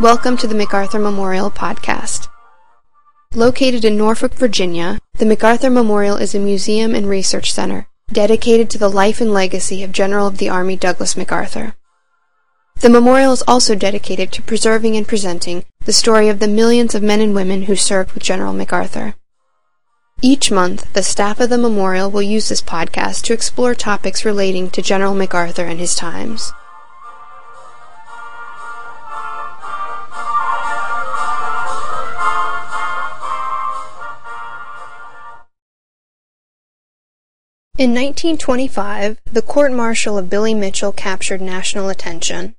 Welcome to the MacArthur Memorial Podcast. Located in Norfolk, Virginia, the MacArthur Memorial is a museum and research center dedicated to the life and legacy of General of the Army Douglas MacArthur. The memorial is also dedicated to preserving and presenting the story of the millions of men and women who served with General MacArthur. Each month, the staff of the memorial will use this podcast to explore topics relating to General MacArthur and his times. In 1925, the court-martial of Billy Mitchell captured national attention.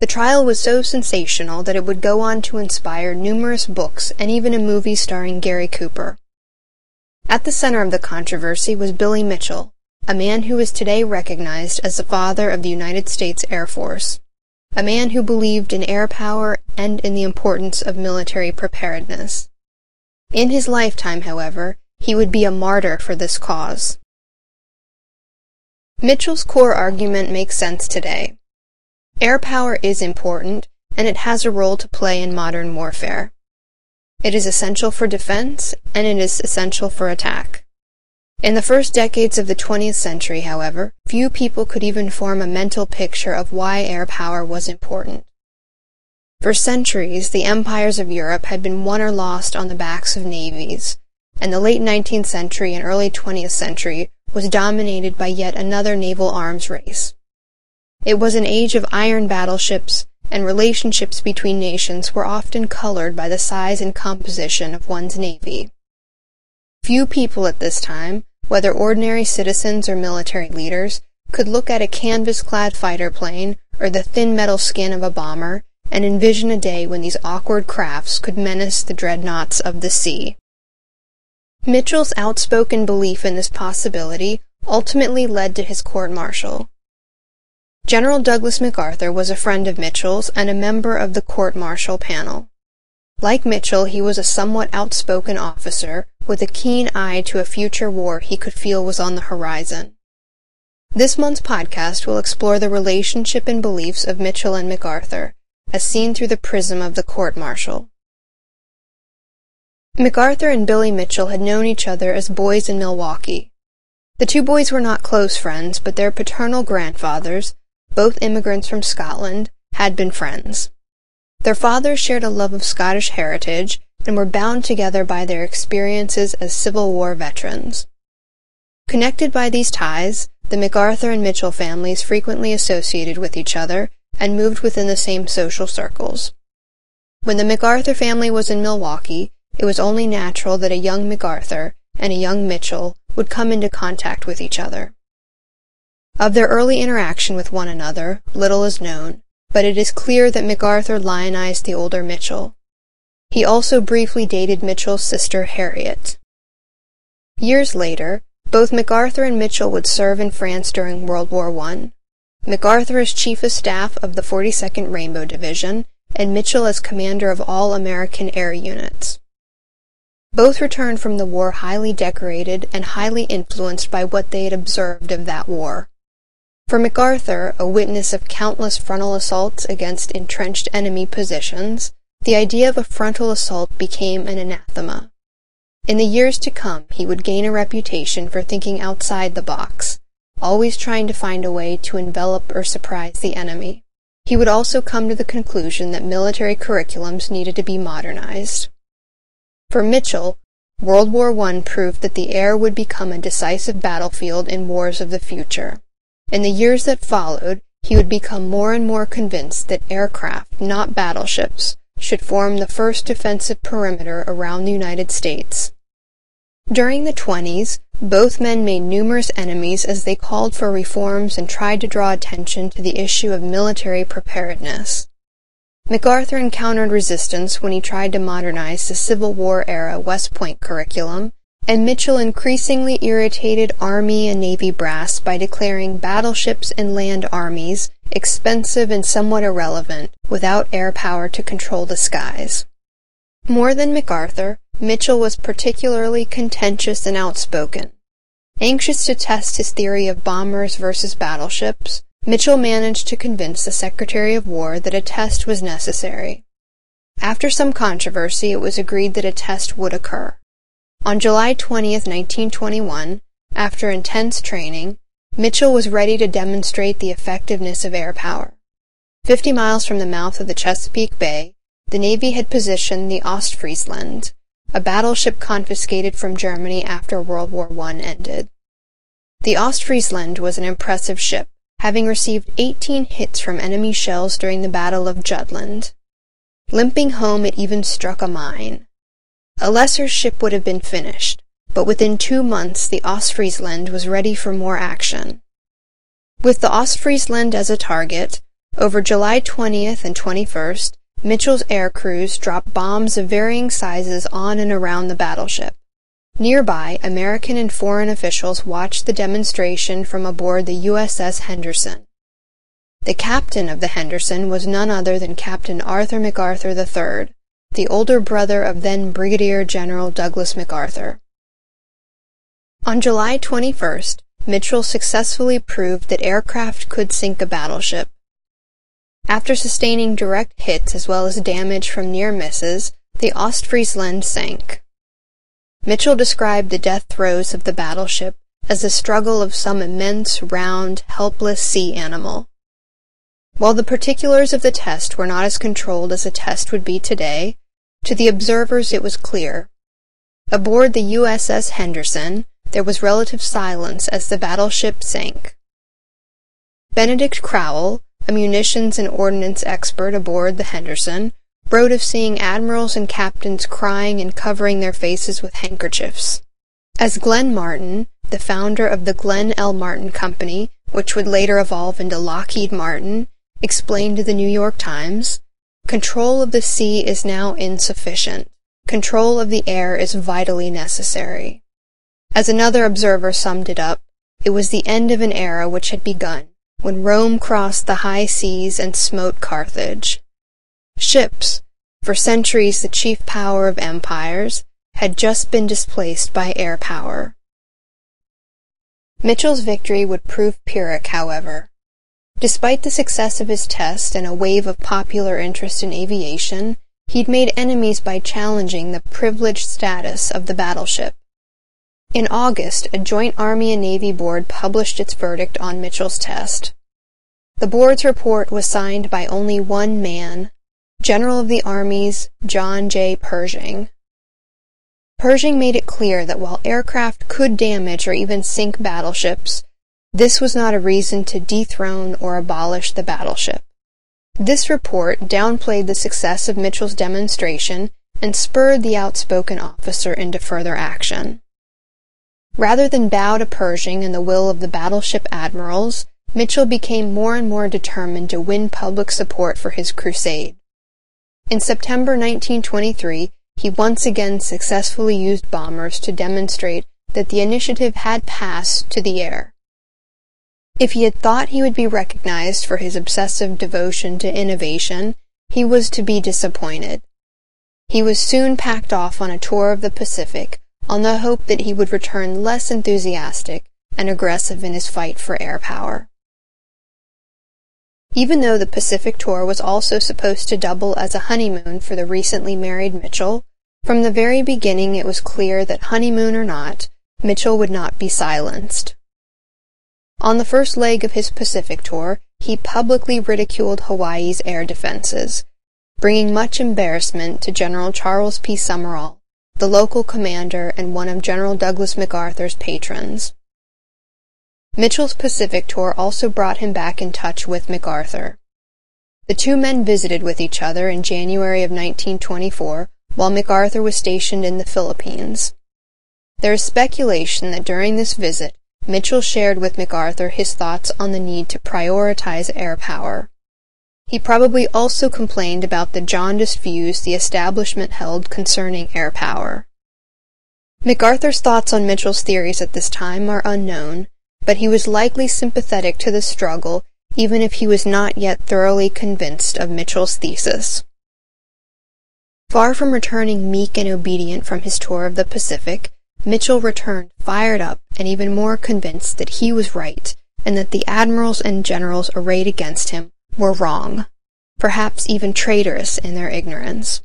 The trial was so sensational that it would go on to inspire numerous books and even a movie starring Gary Cooper. At the center of the controversy was Billy Mitchell, a man who is today recognized as the father of the United States Air Force, a man who believed in air power and in the importance of military preparedness. In his lifetime, however, he would be a martyr for this cause. Mitchell's core argument makes sense today. Air power is important, and it has a role to play in modern warfare. It is essential for defense, and it is essential for attack. In the first decades of the 20th century, however, few people could even form a mental picture of why air power was important. For centuries, the empires of Europe had been won or lost on the backs of navies, and the late 19th century and early 20th century was dominated by yet another naval arms race. It was an age of iron battleships, and relationships between nations were often colored by the size and composition of one's navy. Few people at this time, whether ordinary citizens or military leaders, could look at a canvas-clad fighter plane or the thin metal skin of a bomber and envision a day when these awkward crafts could menace the dreadnoughts of the sea. Mitchell's outspoken belief in this possibility ultimately led to his court-martial. General Douglas MacArthur was a friend of Mitchell's and a member of the court-martial panel. Like Mitchell, he was a somewhat outspoken officer with a keen eye to a future war he could feel was on the horizon. This month's podcast will explore the relationship and beliefs of Mitchell and MacArthur, as seen through the prism of the court-martial. MacArthur and Billy Mitchell had known each other as boys in Milwaukee. The two boys were not close friends, but their paternal grandfathers, both immigrants from Scotland, had been friends. Their fathers shared a love of Scottish heritage and were bound together by their experiences as Civil War veterans. Connected by these ties, the MacArthur and Mitchell families frequently associated with each other and moved within the same social circles. When the MacArthur family was in Milwaukee, it was only natural that a young MacArthur and a young Mitchell would come into contact with each other. Of their early interaction with one another, little is known, but it is clear that MacArthur lionized the older Mitchell. He also briefly dated Mitchell's sister Harriet. Years later, both MacArthur and Mitchell would serve in France during World War I. MacArthur as Chief of Staff of the 42nd Rainbow Division, and Mitchell as commander of all American air units. Both returned from the war highly decorated and highly influenced by what they had observed of that war. For MacArthur, a witness of countless frontal assaults against entrenched enemy positions, the idea of a frontal assault became an anathema. In the years to come, he would gain a reputation for thinking outside the box, always trying to find a way to envelop or surprise the enemy. He would also come to the conclusion that military curriculums needed to be modernized. For Mitchell, World War I proved that the air would become a decisive battlefield in wars of the future. In the years that followed, he would become more and more convinced that aircraft, not battleships, should form the first defensive perimeter around the United States. During the 20s, both men made numerous enemies as they called for reforms and tried to draw attention to the issue of military preparedness. MacArthur encountered resistance when he tried to modernize the Civil War era West Point curriculum, and Mitchell increasingly irritated Army and Navy brass by declaring battleships and land armies expensive and somewhat irrelevant without air power to control the skies. More than MacArthur, Mitchell was particularly contentious and outspoken. Anxious to test his theory of bombers versus battleships, Mitchell managed to convince the Secretary of War that a test was necessary. After some controversy, it was agreed that a test would occur. On July 20, 1921, after intense training, Mitchell was ready to demonstrate the effectiveness of air power. Fifty miles from the mouth of the Chesapeake Bay, the Navy had positioned the Ostfriesland, a battleship confiscated from Germany after World War I ended. The Ostfriesland was an impressive ship, having received 18 hits from enemy shells during the Battle of Jutland. Limping home, it even struck a mine. A lesser ship would have been finished, but within two months the Ostfriesland was ready for more action. With the Ostfriesland as a target, over July 20th and 21st, Mitchell's air crews dropped bombs of varying sizes on and around the battleship. Nearby, American and foreign officials watched the demonstration from aboard the USS Henderson. The captain of the Henderson was none other than Captain Arthur MacArthur III, the older brother of then Brigadier General Douglas MacArthur. On July 21st, Mitchell successfully proved that aircraft could sink a battleship, after sustaining direct hits as well as damage from near misses, the Ostfriesland sank. Mitchell described the death throes of the battleship as the struggle of some immense, round, helpless sea animal. While the particulars of the test were not as controlled as a test would be today, to the observers it was clear. Aboard the USS Henderson, there was relative silence as the battleship sank. Benedict Crowell, a munitions and ordnance expert aboard the Henderson, wrote of seeing admirals and captains crying and covering their faces with handkerchiefs. As Glenn Martin, the founder of the Glenn L. Martin Company, which would later evolve into Lockheed Martin, explained to the New York Times, control of the sea is now insufficient. Control of the air is vitally necessary. As another observer summed it up, it was the end of an era which had begun, when Rome crossed the high seas and smote Carthage. Ships, for centuries the chief power of empires, had just been displaced by air power. Mitchell's victory would prove Pyrrhic, however. Despite the success of his test and a wave of popular interest in aviation, he'd made enemies by challenging the privileged status of the battleship. In August, a joint Army and Navy board published its verdict on Mitchell's test. The board's report was signed by only one man, General of the Armies John J. Pershing. Pershing made it clear that while aircraft could damage or even sink battleships, this was not a reason to dethrone or abolish the battleship. This report downplayed the success of Mitchell's demonstration and spurred the outspoken officer into further action. Rather than bow to Pershing and the will of the battleship admirals, Mitchell became more and more determined to win public support for his crusade. In September 1923, he once again successfully used bombers to demonstrate that the initiative had passed to the air. If he had thought he would be recognized for his obsessive devotion to innovation, he was to be disappointed. He was soon packed off on a tour of the Pacific, on the hope that he would return less enthusiastic and aggressive in his fight for air power. Even though the Pacific tour was also supposed to double as a honeymoon for the recently married Mitchell, from the very beginning it was clear that honeymoon or not, Mitchell would not be silenced. On the first leg of his Pacific tour, he publicly ridiculed Hawaii's air defenses, bringing much embarrassment to General Charles P. Summerall, the local commander and one of General Douglas MacArthur's patrons. Mitchell's Pacific tour also brought him back in touch with MacArthur. The two men visited with each other in January of 1924 while MacArthur was stationed in the Philippines. There is speculation that during this visit, Mitchell shared with MacArthur his thoughts on the need to prioritize air power. He probably also complained about the jaundiced views the establishment held concerning air power. MacArthur's thoughts on Mitchell's theories at this time are unknown, but he was likely sympathetic to the struggle even if he was not yet thoroughly convinced of Mitchell's thesis. Far from returning meek and obedient from his tour of the Pacific, Mitchell returned fired up and even more convinced that he was right and that the admirals and generals arrayed against him were wrong, perhaps even traitorous in their ignorance.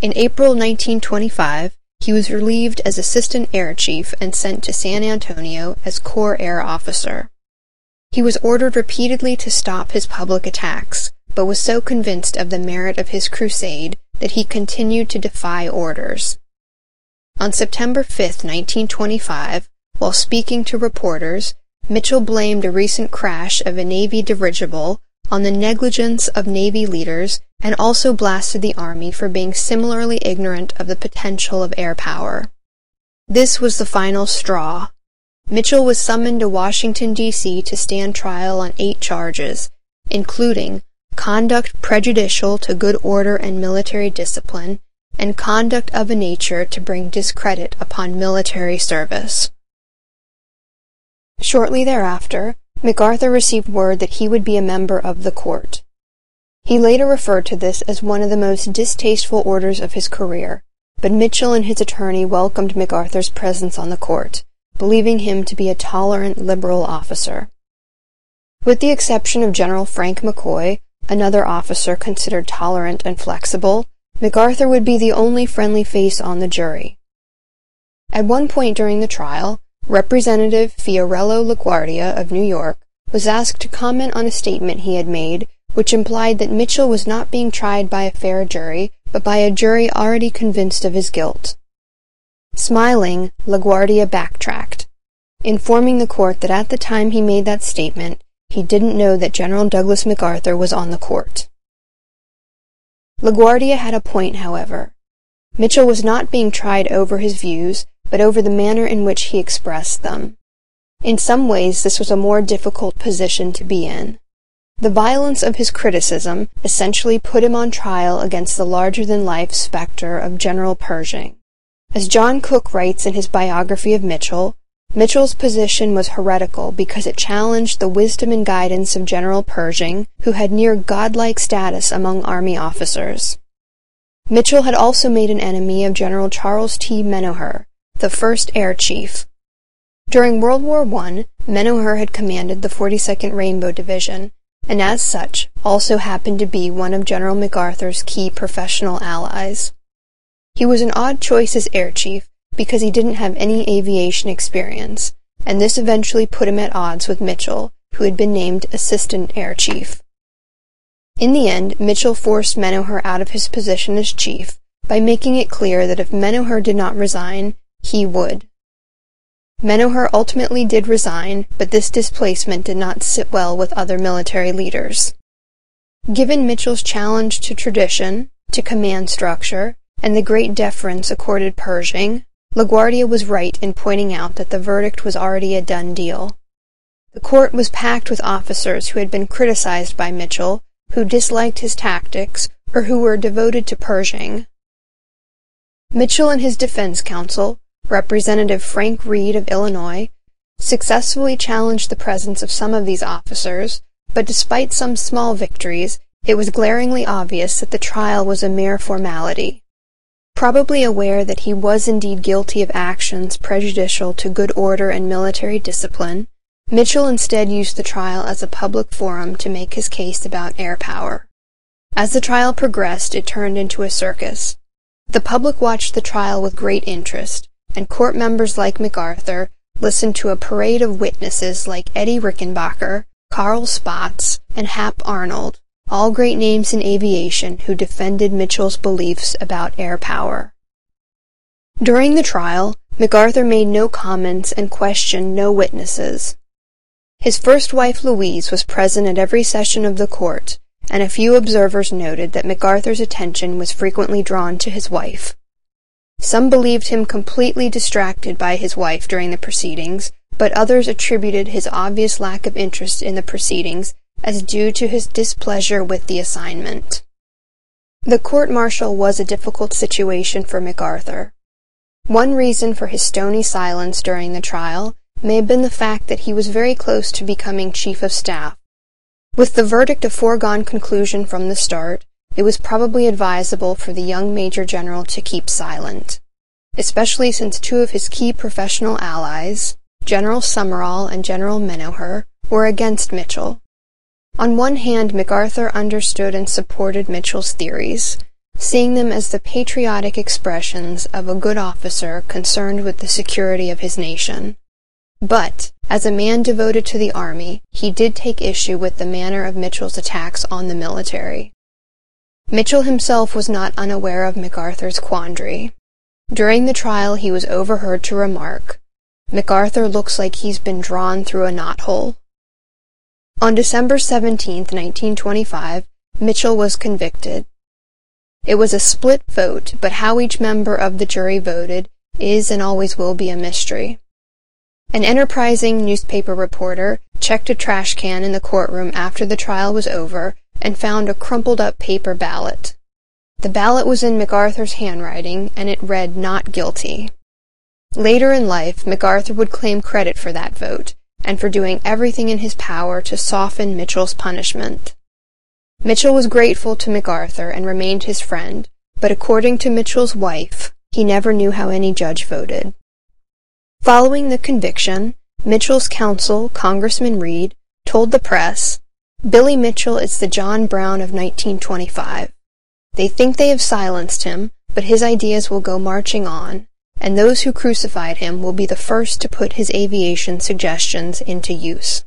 In April 1925, he was relieved as Assistant Air Chief and sent to San Antonio as Corps Air Officer. He was ordered repeatedly to stop his public attacks, but was so convinced of the merit of his crusade that he continued to defy orders. On September 5, 1925, while speaking to reporters, Mitchell blamed a recent crash of a Navy dirigible on the negligence of Navy leaders and also blasted the Army for being similarly ignorant of the potential of air power. This was the final straw. Mitchell was summoned to Washington, D.C. to stand trial on eight charges, including conduct prejudicial to good order and military discipline, and conduct of a nature to bring discredit upon military service. Shortly thereafter, MacArthur received word that he would be a member of the court. He later referred to this as one of the most distasteful orders of his career, but Mitchell and his attorney welcomed MacArthur's presence on the court, believing him to be a tolerant liberal officer. With the exception of General Frank McCoy, another officer considered tolerant and flexible, MacArthur would be the only friendly face on the jury. At one point during the trial, Representative Fiorello LaGuardia of New York was asked to comment on a statement he had made which implied that Mitchell was not being tried by a fair jury, but by a jury already convinced of his guilt. Smiling, LaGuardia backtracked, informing the court that at the time he made that statement, he didn't know that General Douglas MacArthur was on the court. LaGuardia had a point, however. Mitchell was not being tried over his views, but over the manner in which he expressed them. In some ways, this was a more difficult position to be in. The violence of his criticism essentially put him on trial against the larger-than-life specter of General Pershing. As John Cook writes in his biography of Mitchell, Mitchell's position was heretical because it challenged the wisdom and guidance of General Pershing, who had near godlike status among Army officers. Mitchell had also made an enemy of General Charles T. Menoher, the first Air Chief. During World War I, Menoher had commanded the 42nd Rainbow Division, and as such also happened to be one of General MacArthur's key professional allies. He was an odd choice as Air Chief because he didn't have any aviation experience, and this eventually put him at odds with Mitchell, who had been named Assistant Air Chief. In the end, Mitchell forced Menoher out of his position as chief by making it clear that if Menoher did not resign, he would. Menoher ultimately did resign, but this displacement did not sit well with other military leaders. Given Mitchell's challenge to tradition, to command structure, and the great deference accorded Pershing, LaGuardia was right in pointing out that the verdict was already a done deal. The court was packed with officers who had been criticized by Mitchell, who disliked his tactics, or who were devoted to Pershing. Mitchell and his defense counsel, Representative Frank Reid of Illinois, successfully challenged the presence of some of these officers, but despite some small victories, it was glaringly obvious that the trial was a mere formality. Probably aware that he was indeed guilty of actions prejudicial to good order and military discipline, Mitchell instead used the trial as a public forum to make his case about air power. As the trial progressed, it turned into a circus. The public watched the trial with great interest, and court members like MacArthur listened to a parade of witnesses like Eddie Rickenbacker, Carl Spatz, and Hap Arnold, all great names in aviation who defended Mitchell's beliefs about air power. During the trial, MacArthur made no comments and questioned no witnesses. His first wife Louise was present at every session of the court, and a few observers noted that MacArthur's attention was frequently drawn to his wife. Some believed him completely distracted by his wife during the proceedings, but others attributed his obvious lack of interest in the proceedings as due to his displeasure with the assignment. The court-martial was a difficult situation for MacArthur. One reason for his stony silence during the trial may have been the fact that he was very close to becoming chief of staff. With the verdict a foregone conclusion from the start, it was probably advisable for the young Major General to keep silent, especially since two of his key professional allies, General Summerall and General Menoher, were against Mitchell. On one hand, MacArthur understood and supported Mitchell's theories. seeing them as the patriotic expressions of a good officer concerned with the security of his nation. But, as a man devoted to the army, he did take issue with the manner of Mitchell's attacks on the military. Mitchell himself was not unaware of MacArthur's quandary. During the trial he was overheard to remark, MacArthur looks like he's been drawn through a knothole. On December 17, 1925, Mitchell was convicted. It was a split vote, but how each member of the jury voted is and always will be a mystery. An enterprising newspaper reporter checked a trash can in the courtroom after the trial was over and found a crumpled up paper ballot. The ballot was in MacArthur's handwriting and it read not guilty. Later in life, MacArthur would claim credit for that vote and for doing everything in his power to soften Mitchell's punishment. Mitchell was grateful to MacArthur and remained his friend, but according to Mitchell's wife, he never knew how any judge voted. Following the conviction, Mitchell's counsel, Congressman Reid, told the press, Billy Mitchell is the John Brown of 1925. They think they have silenced him, but his ideas will go marching on, and those who crucified him will be the first to put his aviation suggestions into use.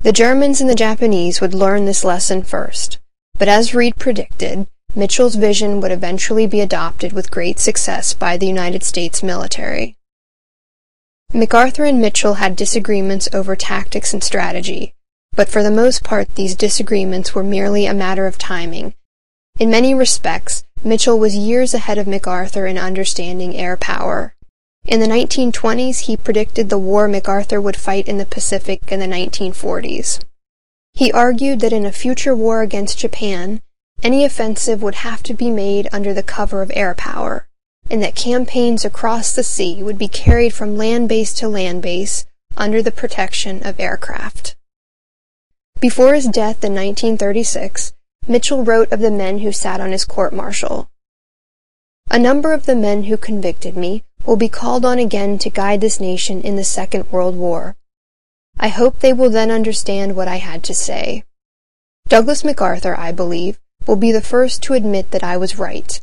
The Germans and the Japanese would learn this lesson first, but as Reid predicted, Mitchell's vision would eventually be adopted with great success by the United States military. MacArthur and Mitchell had disagreements over tactics and strategy, but for the most part these disagreements were merely a matter of timing. In many respects, Mitchell was years ahead of MacArthur in understanding air power. In the 1920s, he predicted the war MacArthur would fight in the Pacific in the 1940s. He argued that in a future war against Japan, any offensive would have to be made under the cover of air power, and that campaigns across the sea would be carried from land base to land base under the protection of aircraft. Before his death in 1936, Mitchell wrote of the men who sat on his court-martial. A number of the men who convicted me will be called on again to guide this nation in the Second World War. I hope they will then understand what I had to say. Douglas MacArthur, I believe, will be the first to admit that I was right.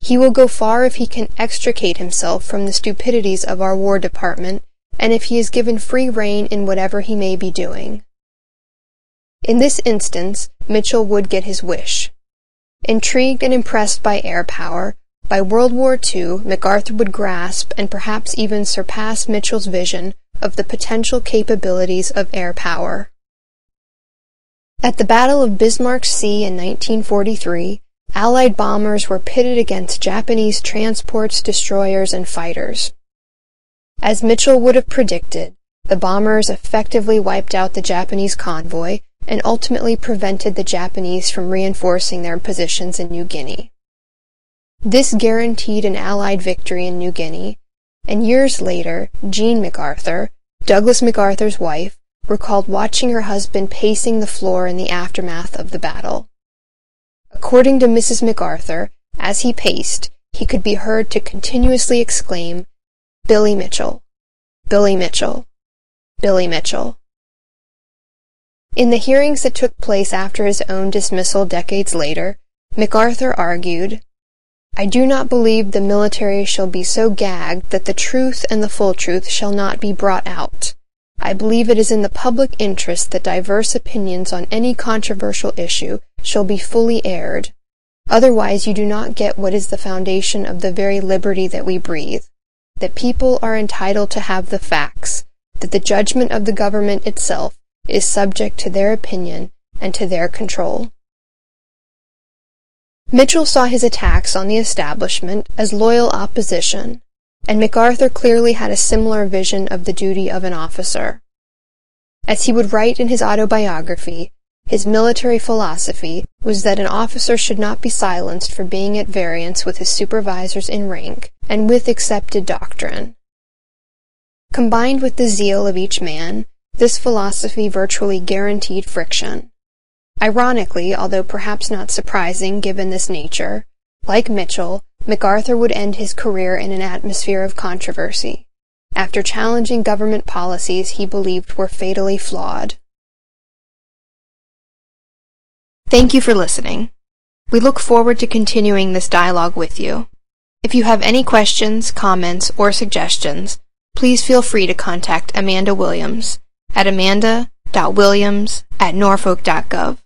He will go far if he can extricate himself from the stupidities of our War Department and if he is given free rein in whatever he may be doing. In this instance, Mitchell would get his wish. Intrigued and impressed by air power, by World War II, MacArthur would grasp and perhaps even surpass Mitchell's vision of the potential capabilities of air power. At the Battle of Bismarck Sea in 1943, Allied bombers were pitted against Japanese transports, destroyers, and fighters. As Mitchell would have predicted, the bombers effectively wiped out the Japanese convoy and ultimately prevented the Japanese from reinforcing their positions in New Guinea. This guaranteed an Allied victory in New Guinea, and years later, Jean MacArthur, Douglas MacArthur's wife, recalled watching her husband pacing the floor in the aftermath of the battle. According to Mrs. MacArthur, as he paced, he could be heard to continuously exclaim, Billy Mitchell, Billy Mitchell, Billy Mitchell. In the hearings that took place after his own dismissal decades later, MacArthur argued, I do not believe the military shall be so gagged that the truth and the full truth shall not be brought out. I believe it is in the public interest that diverse opinions on any controversial issue shall be fully aired. Otherwise you do not get what is the foundation of the very liberty that we breathe, that people are entitled to have the facts, that the judgment of the government itself is subject to their opinion and to their control. Mitchell saw his attacks on the establishment as loyal opposition, and MacArthur clearly had a similar vision of the duty of an officer. As he would write in his autobiography, his military philosophy was that an officer should not be silenced for being at variance with his supervisors in rank and with accepted doctrine. Combined with the zeal of each man, this philosophy virtually guaranteed friction. Ironically, although perhaps not surprising given this nature, like Mitchell, MacArthur would end his career in an atmosphere of controversy, after challenging government policies he believed were fatally flawed. Thank you for listening. We look forward to continuing this dialogue with you. If you have any questions, comments, or suggestions, please feel free to contact Amanda Williams at amanda.williams at norfolk.gov.